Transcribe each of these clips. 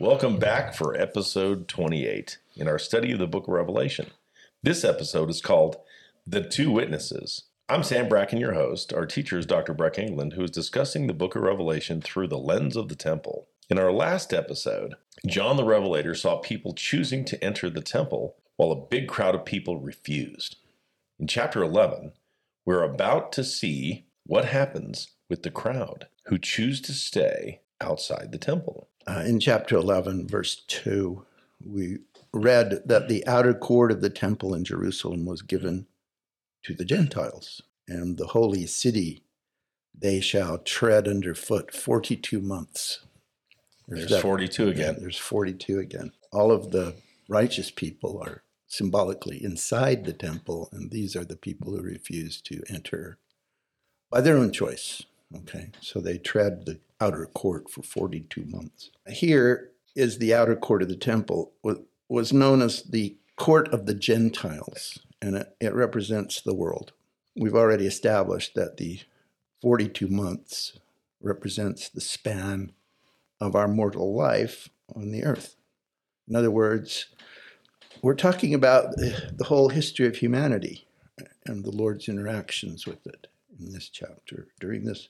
Welcome back for episode 28 in our study of the book of Revelation. This episode is called The Two Witnesses. I'm Sam Bracken, your host. Our teacher is Dr. Breck England, who is discussing the book of Revelation through the lens of the temple. In our last episode, John the Revelator saw people choosing to enter the temple while a big crowd of people refused. In chapter 11, we're about to see what happens with the crowd who choose to stay outside the temple. Uh, in chapter 11, verse 2, we read that the outer court of the temple in Jerusalem was given to the Gentiles, and the holy city they shall tread underfoot 42 months. There's, that, 42 again. There's 42 again. All of the righteous people are symbolically inside the temple, and these are the people who refuse to enter by their own choice. Okay, so they tread the outer court for 42 months. Here is the outer court of the temple, was known as the court of the Gentiles, and it, it represents the world. We've already established that the 42 months represents the span of our mortal life on the earth. In other words, we're talking about the whole history of humanity and the Lord's interactions with it in this chapter during this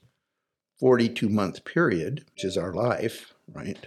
42 month period, which is our life, right?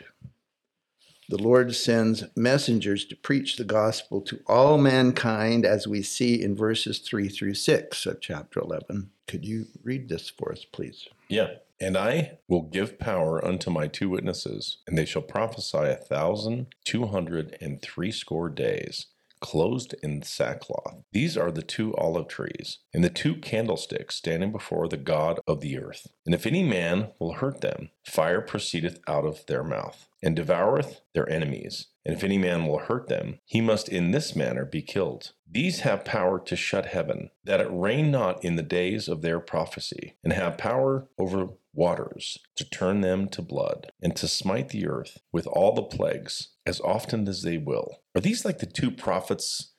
The Lord sends messengers to preach the gospel to all mankind, as we see in verses 3 through 6 of chapter 11. Could you read this for us, please? Yeah. And I will give power unto my two witnesses, and they shall prophesy a thousand two hundred and threescore days closed in sackcloth. These are the two olive trees, and the two candlesticks standing before the God of the earth. And if any man will hurt them, fire proceedeth out of their mouth, and devoureth their enemies. And if any man will hurt them, he must in this manner be killed. These have power to shut heaven, that it rain not in the days of their prophecy, and have power over waters to turn them to blood, and to smite the earth with all the plagues as often as they will. Are these like the two prophets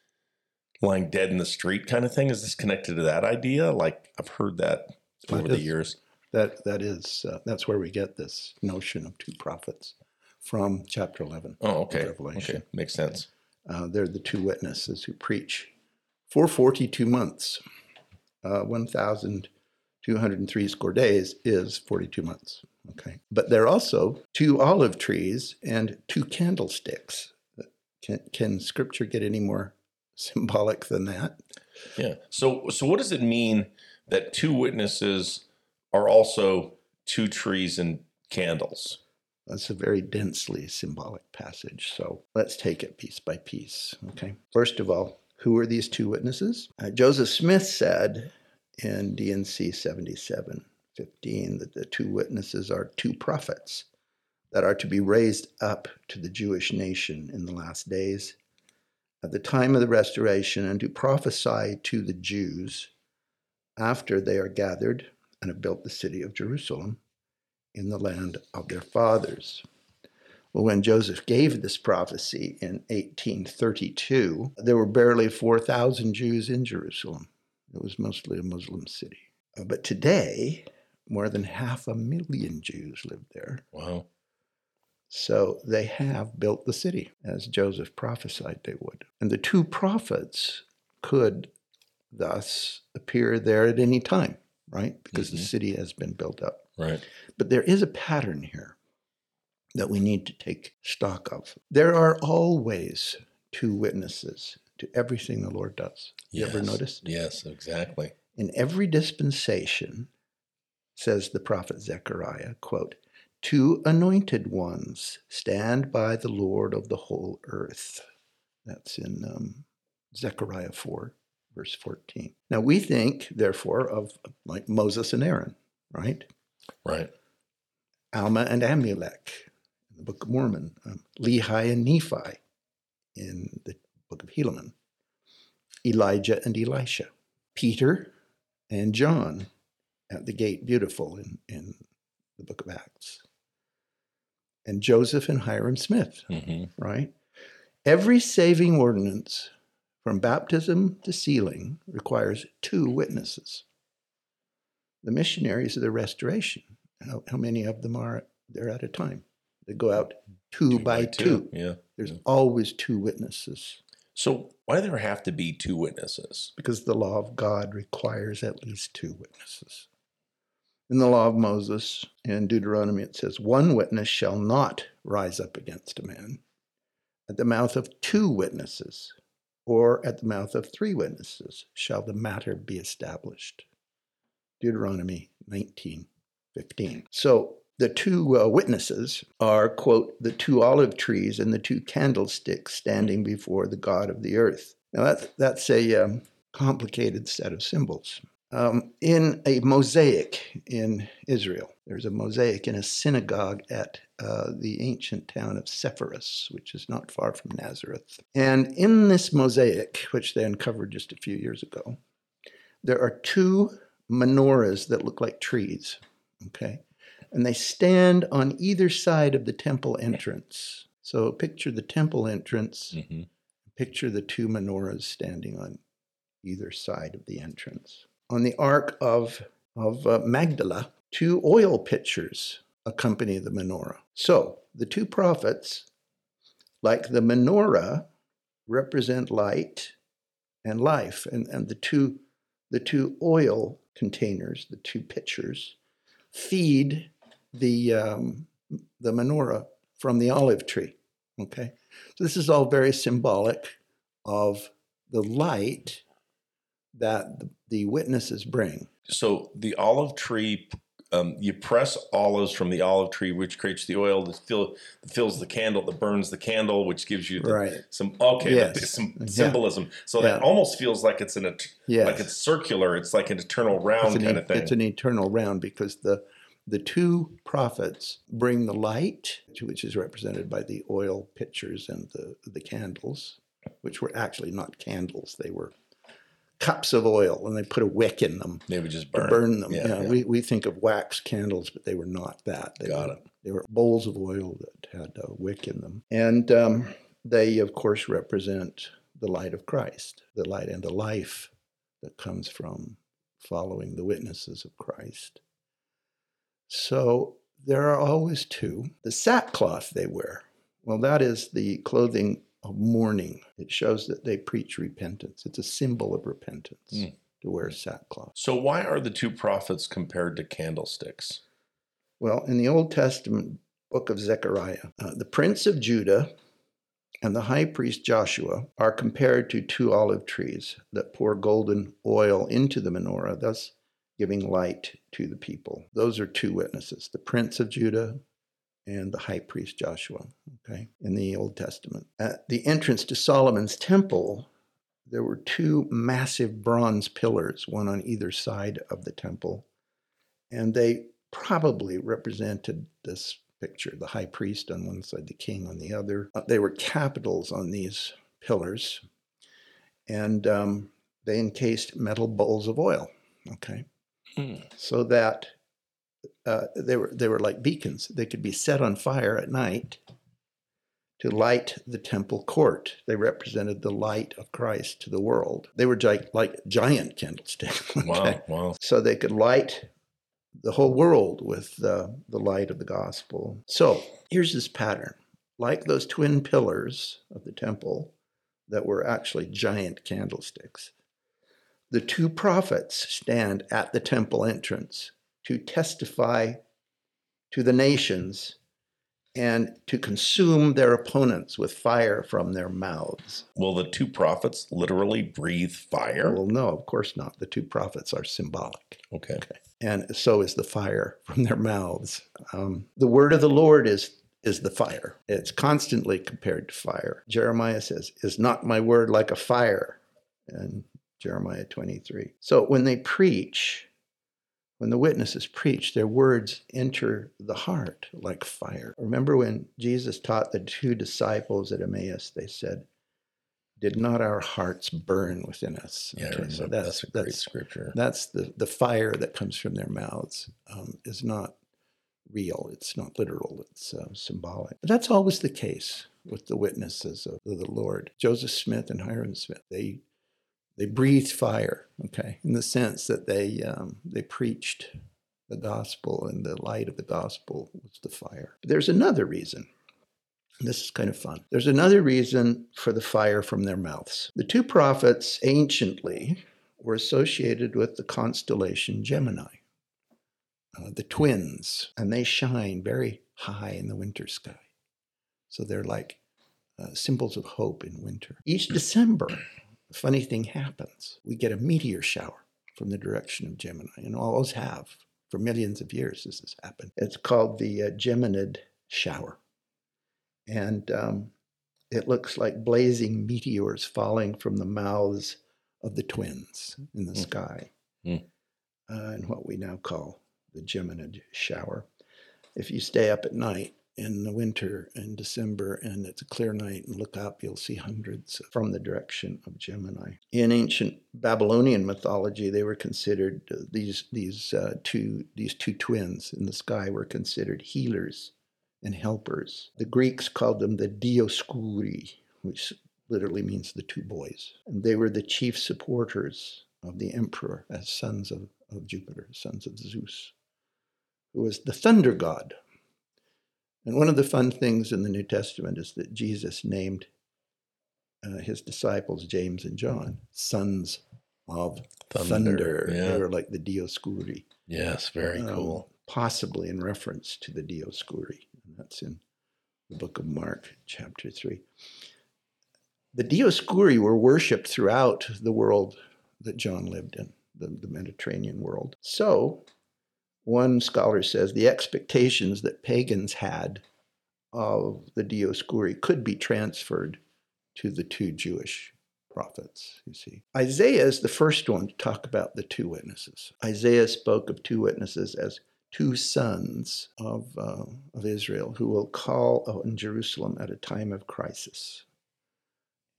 lying dead in the street kind of thing? Is this connected to that idea? Like I've heard that over the years. That that is uh, that's where we get this notion of two prophets from chapter eleven. Oh, okay. Revelation Okay, makes sense. Uh, they're the two witnesses who preach for forty-two months, uh, one thousand 203 score days is 42 months. Okay. But there are also two olive trees and two candlesticks. Can, can scripture get any more symbolic than that? Yeah. So, so what does it mean that two witnesses are also two trees and candles? That's a very densely symbolic passage. So let's take it piece by piece. Okay. First of all, who are these two witnesses? Uh, Joseph Smith said in D&C 7715 that the two witnesses are two prophets that are to be raised up to the Jewish nation in the last days at the time of the restoration and to prophesy to the Jews after they are gathered and have built the city of Jerusalem in the land of their fathers. Well, when Joseph gave this prophecy in 1832, there were barely 4,000 Jews in Jerusalem. It was mostly a Muslim city. Uh, but today, more than half a million Jews live there. Wow. So they have built the city as Joseph prophesied they would. And the two prophets could thus appear there at any time, right? Because mm-hmm. the city has been built up. Right. But there is a pattern here that we need to take stock of. There are always two witnesses to everything the Lord does. You ever notice? Yes, exactly. In every dispensation, says the prophet Zechariah, quote, two anointed ones stand by the Lord of the whole earth. That's in um, Zechariah 4, verse 14. Now we think, therefore, of like Moses and Aaron, right? Right. Alma and Amulek in the Book of Mormon, um, Lehi and Nephi in the book of Helaman, Elijah and Elisha, Peter and John at the gate beautiful in, in the book of Acts, and Joseph and Hyrum Smith, mm-hmm. right? Every saving ordinance from baptism to sealing requires two witnesses. The missionaries of the restoration, how, how many of them are there at a time? They go out two, by, two. Yeah. There's always two witnesses So why do there have to be two witnesses? because the law of God requires at least two witnesses. In the law of Moses in Deuteronomy, it says, One witness shall not rise up against a man at the mouth of two witnesses, or at the mouth of three witnesses shall the matter be established. Deuteronomy 19 15. So the two uh, witnesses are, quote, the two olive trees and the two candlesticks standing before the God of the earth. Now, that's, that's a um, complicated set of symbols. Um, in a mosaic in Israel, there's a mosaic in a synagogue at uh, the ancient town of Sepphoris, which is not far from Nazareth. And in this mosaic, which they uncovered just a few years ago, there are two menorahs that look like trees. Okay. And they stand on either side of the temple entrance. So picture the temple entrance, hmm picture the two menorahs standing on either side of the entrance. On the Ark of, of uh, Magdala, two oil pitchers accompany the menorah. So the two prophets, like the menorah, represent light and life, and, and the two the two oil containers, the two pitchers, feed the um, the menorah from the olive tree. Okay, so this is all very symbolic of the light that the, the witnesses bring. So the olive tree, um, you press olives from the olive tree, which creates the oil that, fill, that fills the candle, that burns the candle, which gives you the, Right. some okay, Yes. that- some Yeah. symbolism. So that almost feels like it's an Yes. like it's circular. It's like an eternal round an, kind of thing. It's an eternal round because the the two prophets bring the light, which is represented by the oil pitchers and the, the candles, which were actually not candles; they were cups of oil, and they put a wick in them they would just burn. burn them. Yeah, Yeah, yeah. We, we think of wax candles, but they were not that. They Got were, it. They were bowls of oil that had a wick in them. And um, they, of course, represent the light of Christ, the light and the life that comes from following the witnesses of Christ. So there are always two. The sackcloth they wear, well, that is the clothing of mourning. It shows that they preach repentance. It's a symbol of repentance Mm. to wear sackcloth. So why are the two prophets compared to candlesticks? Well, in the Old Testament book of Zechariah, uh, the prince of Judah and the high priest Joshua are compared to two olive trees that pour golden oil into the menorah, thus giving light to the people. Those are two witnesses the prince of Judah and the high priest Joshua, okay, in the Old Testament. At the entrance to Solomon's temple, there were two massive bronze pillars, one on either side of the temple, and they probably represented this picture the high priest on one side, the king on the other. Uh, They were capitals on these pillars, and um, they encased metal bowls of oil, okay, Hmm. so that uh, they were they were like beacons. They could be set on fire at night to light the temple court. They represented the light of Christ to the world. They were gi- like giant candlesticks. okay? Wow, wow. so they could light the whole world with the, the light of the gospel. So here's this pattern like those twin pillars of the temple that were actually giant candlesticks, the two prophets stand at the temple entrance to testify to the nations and to consume their opponents with fire from their mouths. Will the two prophets literally breathe fire? Well, no, of course not. The two prophets are symbolic. Okay. and so is the fire from their mouths. Um, the word of the Lord is is the fire. It's constantly compared to fire. Jeremiah says, "Is not my word like a fire?" In Jeremiah 23. So when they preach, when the witnesses preach, their words enter the heart like fire. Remember when Jesus taught the two disciples at Emmaus? They said, "Did not our hearts burn within us?" Yeah, Okay, so that's, a great scripture. that's the, the fire that comes from their mouths um, is not real. It's not literal. It's uh, symbolic. But that's always the case with the witnesses of the Lord. Joseph Smith and Hyrum Smith, they they breathed fire, okay, in the sense that they um, they preached the gospel, and the light of the gospel was the fire. There's another reason. This is kind of fun. There's another reason for the fire from their mouths. The two prophets anciently were associated with the constellation Gemini, uh, the twins, and they shine very high in the winter sky. So they're like uh, symbols of hope in winter. Each December, a funny thing happens. We get a meteor shower from the direction of Gemini, and always have for millions of years. This has happened. It's called the uh, Geminid shower, and um, it looks like blazing meteors falling from the mouths of the twins in the Mm. sky, Mm. uh, in what we now call the Geminid shower. If you stay up at night in the winter in December and it's a clear night and look up, you'll see hundreds from the direction of Gemini. In ancient Babylonian mythology, they were considered uh, these these uh, two these two twins in the sky were considered healers and helpers. The Greeks called them the Dioscuri, which literally means the two boys. And they were the chief supporters of the emperor as sons of, of Jupiter, sons of Zeus, who was the thunder god. And one of the fun things in the New Testament is that Jesus named uh, his disciples, James and John, sons of thunder. They Yeah. were like the Dioscuri. Yes, very um, cool. Possibly in reference to the Dioscuri. And that's in the book of Mark, chapter 3. The Dioscuri were worshipped throughout the world that John lived in, the, the Mediterranean world. So, one scholar says the expectations that pagans had of the Dioscuri could be transferred to the two Jewish prophets, you see. Isaiah is the first one to talk about the two witnesses. Isaiah spoke of two witnesses as two sons of, uh, of Israel who will call on Jerusalem at a time of crisis.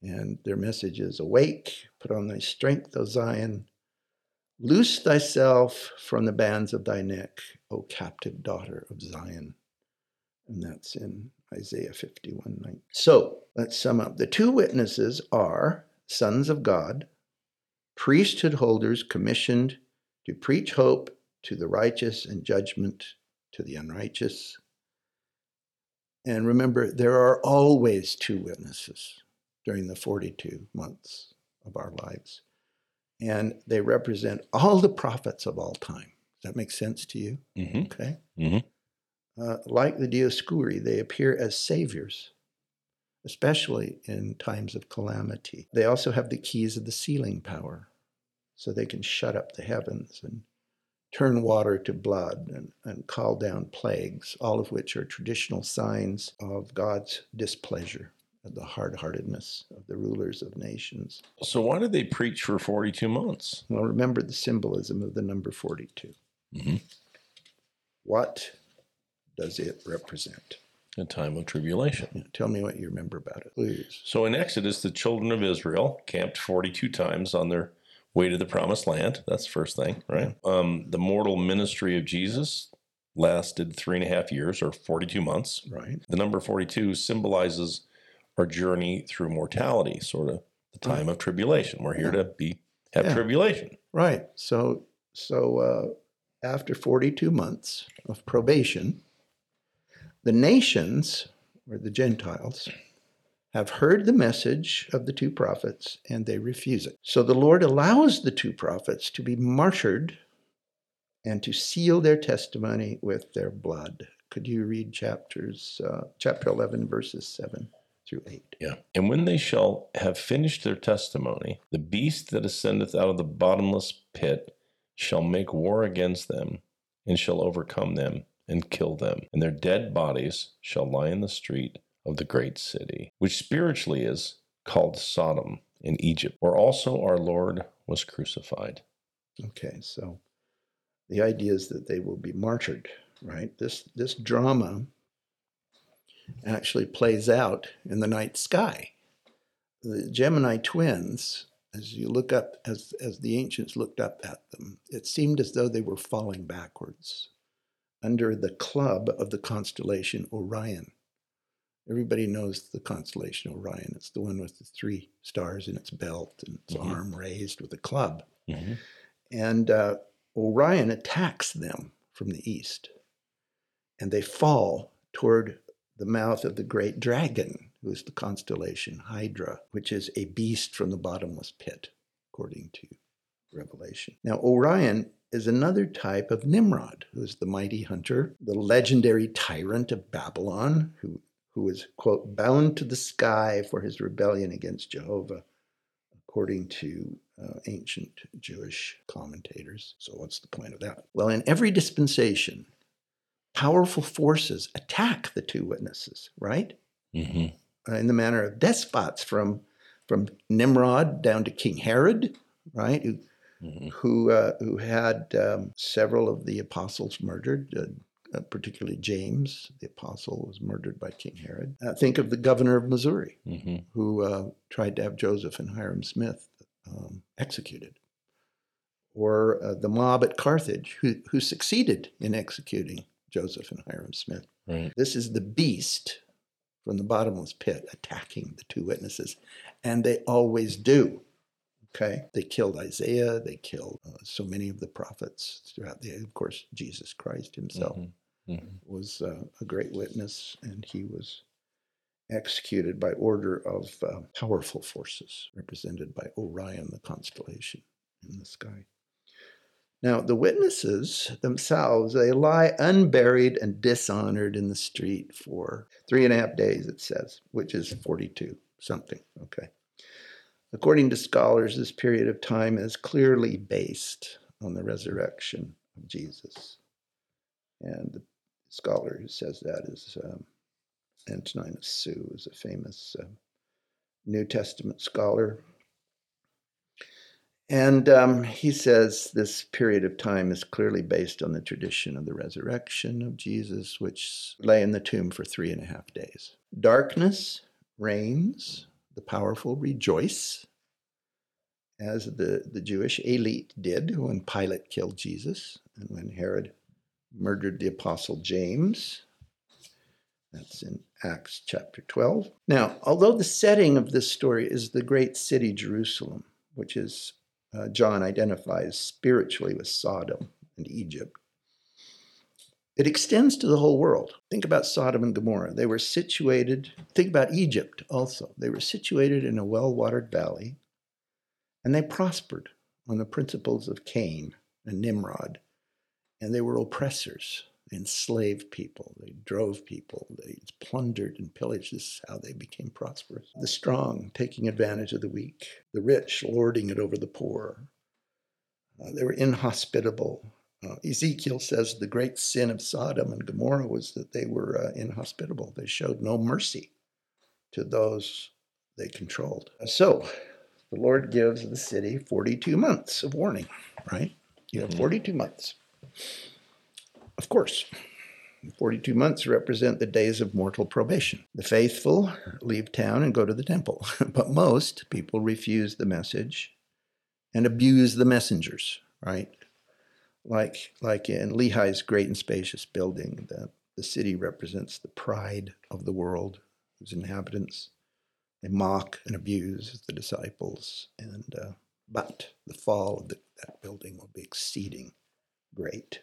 And their message is Awake, put on thy strength, O Zion, loose thyself from the bands of thy neck, O captive daughter of Zion. And that's in Isaiah 51 9. So let's sum up. The two witnesses are sons of God, priesthood holders commissioned to preach hope to the righteous and judgment to the unrighteous. And remember, there are always two witnesses during the 42 months of our lives. And they represent all the prophets of all time. Does that make sense to you? hmm Okay. Mhm. Uh, like the Dioscuri, they appear as saviors, especially in times of calamity. They also have the keys of the sealing power, so they can shut up the heavens and turn water to blood and, and call down plagues, all of which are traditional signs of God's displeasure, the hard heartedness of the rulers of nations. So why did they preach for 42 months? Well, remember the symbolism of the number 42. Mhm. What does it represent? A time of tribulation. Yeah, tell me what you remember about it, please. So in Exodus, the children of Israel camped 42 times on their way to the promised land. That's the first thing, right? Um, the mortal ministry of Jesus lasted three and a half years or 42 months. Right. The number 42 symbolizes our journey through mortality, sort of the time of tribulation. We're here to be have Yeah. tribulation. Right. So so uh, after 42 months of probation, the nations or the Gentiles have heard the message of the two prophets and they refuse it. So the Lord allows the two prophets to be martyred and to seal their testimony with their blood. Could you read chapters uh, chapter 11 verses 7 through 8? Yeah. And when they shall have finished their testimony, the beast that ascendeth out of the bottomless pit shall make war against them, and shall overcome them, and kill them. And their dead bodies shall lie in the street of the great city, which spiritually is called Sodom in Egypt, where also our Lord was crucified. Okay, so the idea is that they will be martyred, right? This this drama actually plays out in the night sky. The Gemini twins, as you look up, as as the ancients looked up at them, it seemed as though they were falling backwards under the club of the constellation Orion. Everybody knows the constellation Orion. It's the one with the three stars in its belt and its Mhm. arm raised with a club. Mhm. And uh, Orion attacks them from the east. And they fall toward the mouth of the great dragon, who is the constellation Hydra, which is a beast from the bottomless pit, according to Revelation. Now, Orion is another type of Nimrod, who is the mighty hunter, the legendary tyrant of Babylon, who, who was, quote, bound to the sky for his rebellion against Jehovah, according to uh, ancient Jewish commentators. So, what's the point of that? Well, in every dispensation, powerful forces attack the two witnesses, right? Mm-hmm. Uh, in the manner of despots from from Nimrod down to King Herod, right? Who Mm-hmm. who uh, who had um, several of the apostles murdered. Uh, uh, particularly James, the apostle, was murdered by King Herod. Uh, think of the governor of Missouri, Mm-hmm. who uh, tried to have Joseph and Hyrum Smith um, executed, or uh, the mob at Carthage, who, who succeeded in executing Joseph and Hyrum Smith. Right. This is the beast from the bottomless pit attacking the two witnesses, and they always do. Okay, they killed Isaiah. They killed uh, so many of the prophets throughout the. Of course, Jesus Christ Himself Mhm. Mhm. was uh, a great witness, and he was executed by order of uh, powerful forces represented by Orion, the constellation in the sky. Now, the witnesses themselves, they lie unburied and dishonored in the street for three and a half days, it says, which is 42 something. Okay. According to scholars, this period of time is clearly based on the resurrection of Jesus. And the scholar who says that is um, Antoninus Sue, is a famous uh, New Testament scholar. And um, he says this period of time is clearly based on the tradition of the resurrection of Jesus, which lay in the tomb for three and a half days. Darkness reigns, the powerful rejoice, as the, the Jewish elite did when Pilate killed Jesus and when Herod murdered the apostle James. That's in Acts chapter 12. Now, although the setting of this story is the great city Jerusalem, which is uh, John identifies spiritually with Sodom and Egypt, it extends to the whole world. Think about Sodom and Gomorrah. They were situated, think about Egypt also. They were situated in a well watered valley, and they prospered on the principles of Cain and Nimrod. And they were oppressors. Enslaved people, they drove people, they plundered and pillaged. This is how they became prosperous. The strong taking advantage of the weak, the rich lording it over the poor. Uh, they were inhospitable. Uh, Ezekiel says the great sin of Sodom and Gomorrah was that they were uh, inhospitable. They showed no mercy to those they controlled. So the Lord gives the city 42 months of warning, right? You have Mhm. 42 months. Of course, 42 months represent the days of mortal probation. The faithful leave town and go to the temple, but most people refuse the message and abuse the messengers, right? Like, like in Lehi's great and spacious building, the, the city represents the pride of the world, whose inhabitants they mock and abuse the disciples, and uh, but the fall of the, that building will be exceeding great.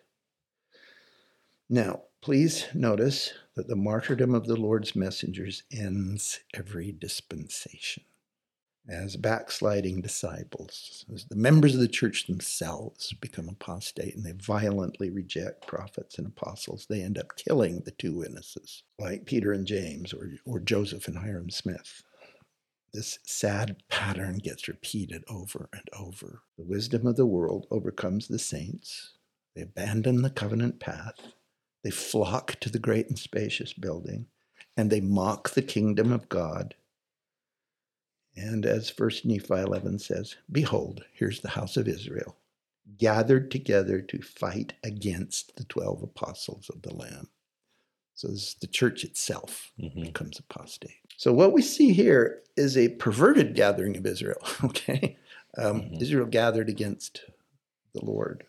Now, please notice that the martyrdom of the Lord's messengers ends every dispensation. As backsliding disciples, as the members of the church themselves become apostate and they violently reject prophets and apostles, they end up killing the two witnesses, like Peter and James or, or Joseph and Hyrum Smith. This sad pattern gets repeated over and over. The wisdom of the world overcomes the saints. They abandon the covenant path. They flock to the great and spacious building, and they mock the kingdom of God. And as First Nephi 11 says, Behold, here's the house of Israel, gathered together to fight against the 12 apostles of the Lamb. So this is the church itself Mhm. becomes apostate. So what we see here is a perverted gathering of Israel. Okay, um, Mhm. Israel gathered against the Lord.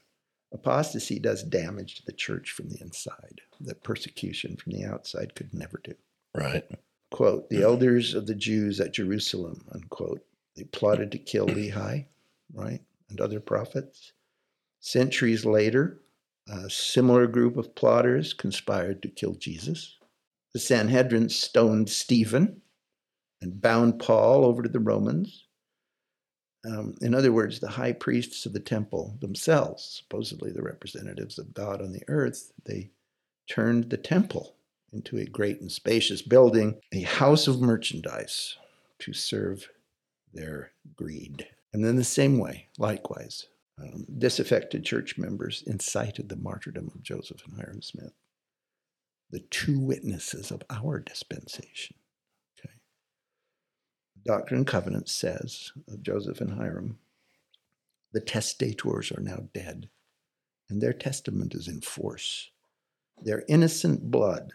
Apostasy does damage to the church from the inside that persecution from the outside could never do. Right. Quote: The mm-hmm. elders of the Jews at Jerusalem. Unquote. They plotted to kill Lehi, right, and other prophets. Centuries later, A similar group of plotters conspired to kill Jesus. The Sanhedrin stoned Stephen and bound Paul over to the Romans. Um, in other words, the high priests of the temple themselves, supposedly the representatives of God on the earth, they turned the temple into a great and spacious building, a house of merchandise to serve their greed. And in the same way, likewise, um, disaffected church members incited the martyrdom of Joseph and Hyrum Smith, the two witnesses of our dispensation. Doctrine and Covenants says of Joseph and Hyrum, the testators are now dead, and their testament is in force. Their innocent blood,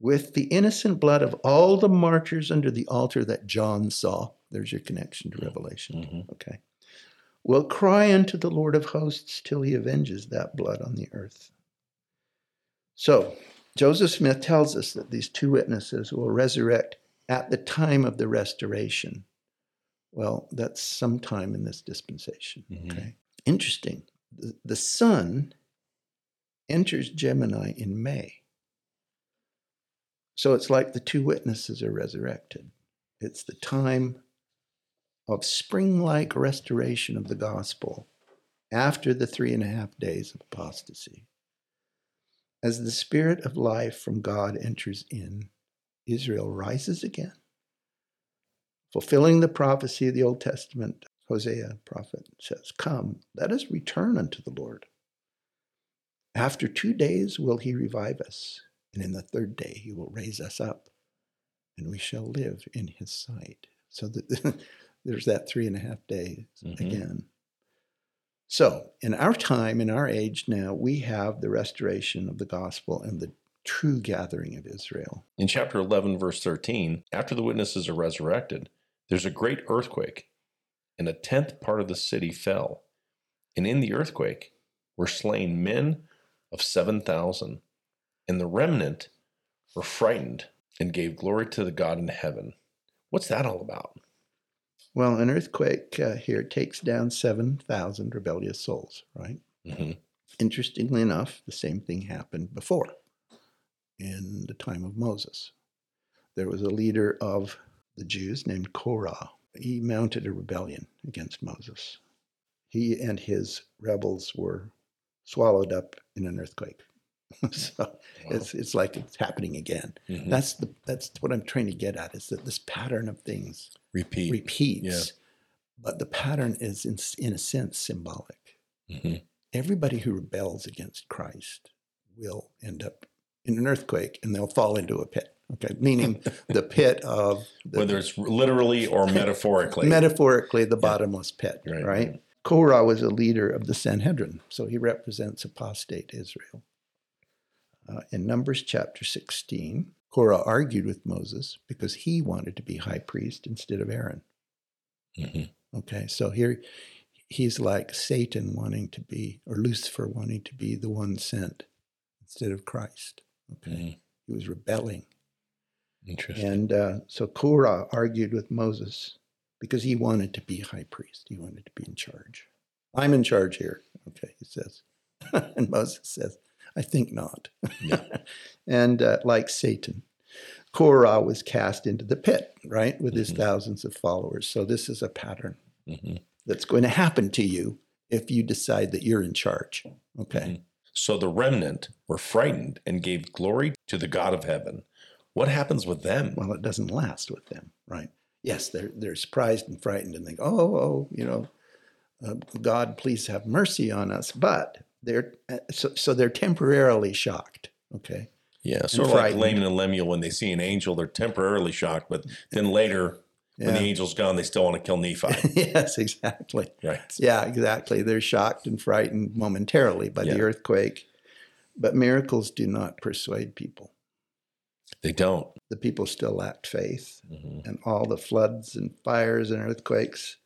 with the innocent blood of all the martyrs under the altar that John saw, there's your connection to Revelation. Mhm. Okay. Will cry unto the Lord of hosts till he avenges that blood on the earth. So, Joseph Smith tells us that these two witnesses will resurrect at the time of the restoration. Well, that's sometime in this dispensation. Mhm. Okay. Interesting. The, the sun enters Gemini in May. So it's like the two witnesses are resurrected. It's the time of spring like restoration of the gospel after the three and a half days of apostasy. As the spirit of life from God enters in, Israel rises again, fulfilling the prophecy of the Old Testament. Hosea, prophet, says, Come, let us return unto the Lord. After two days will he revive us, and in the third day he will raise us up, and we shall live in his sight. So that there's that three and a half days Mhm. again. So, in our time, in our age now, we have the restoration of the gospel and the true gathering of Israel. In chapter 11, verse 13, after the witnesses are resurrected, there's a great earthquake, and a tenth part of the city fell. And in the earthquake were slain men of 7,000, and the remnant were frightened and gave glory to the God in heaven. What's that all about? Well, an earthquake uh, here takes down 7,000 rebellious souls, right? hmm Interestingly enough, the same thing happened before in the time of Moses. There was a leader of the Jews named Korah. He mounted a rebellion against Moses. He and his rebels were swallowed up in an earthquake. so it's, it's like it's happening again. Mhm. That's the that's what I'm trying to get at is that this pattern of things Repeat. repeats, Yeah. but the pattern is in, in a sense symbolic. hmm Everybody who rebels against Christ will end up in an earthquake and they'll fall into a pit. Okay, meaning the pit of the, Whether it's literally or metaphorically. metaphorically the bottomless pit, Right. right? Korah was a leader of the Sanhedrin, so he represents apostate Israel. Uh, in Numbers chapter 16, Korah argued with Moses because he wanted to be high priest instead of Aaron. Mhm. Okay, so here he's like Satan wanting to be, or Lucifer wanting to be the one sent instead of Christ. Okay, he was rebelling. Interesting. And uh, so Korah argued with Moses because he wanted to be high priest. He wanted to be in charge. I'm in charge here. Okay, he says. and Moses says, I think not. Yeah. and uh, like Satan, Korah was cast into the pit, right, with his Mhm. thousands of followers. So this is a pattern hmm that's going to happen to you if you decide that you're in charge. Okay. Mhm. So the remnant were frightened and gave glory to the God of heaven. What happens with them? Well, it doesn't last with them, right? Yes, they're they're surprised and frightened and think, oh, oh, you know, uh, God, please have mercy on us. But they're uh, so, so they're temporarily shocked. Okay, Yeah, sort of like. Laman and Lemuel when they see an angel, they're temporarily shocked, but then later, when the Yeah. angel's gone, they still want to kill Nephi. yes, exactly. right. Yeah, exactly. They're shocked and frightened momentarily by Yeah. the earthquake, but miracles do not persuade people. They don't. The people still lacked faith. Mhm. and all the floods and fires and earthquakes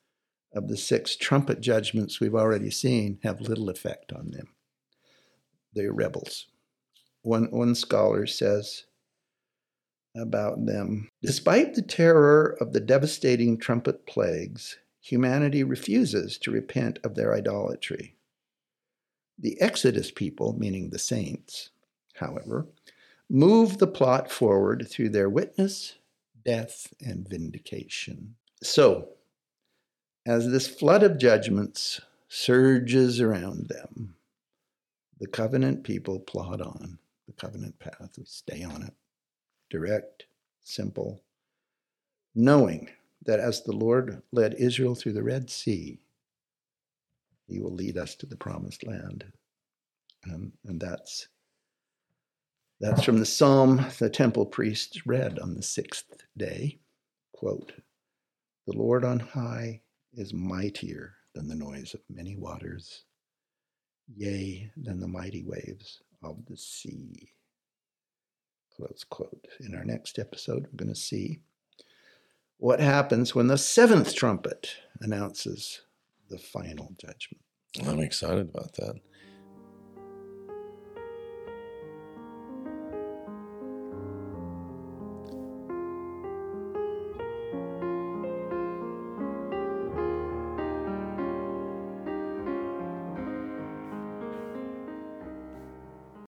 of the six trumpet judgments we've already seen have little effect on them. They're rebels. One, one scholar says about them Despite the terror of the devastating trumpet plagues, humanity refuses to repent of their idolatry. The Exodus people, meaning the saints, however, move the plot forward through their witness, death, and vindication. So, as this flood of judgments surges around them, the covenant people plod on the covenant path. We stay on it. Direct, simple, knowing that as the Lord led Israel through the Red Sea, he will lead us to the promised land. Um, and that's that's from the psalm the temple priests read on the sixth day. Quote, The Lord on high is mightier than the noise of many waters, yea, than the mighty waves of the sea. Close quote. In our next episode, we're going to see what happens when the seventh trumpet announces the final judgment. I'm excited about that.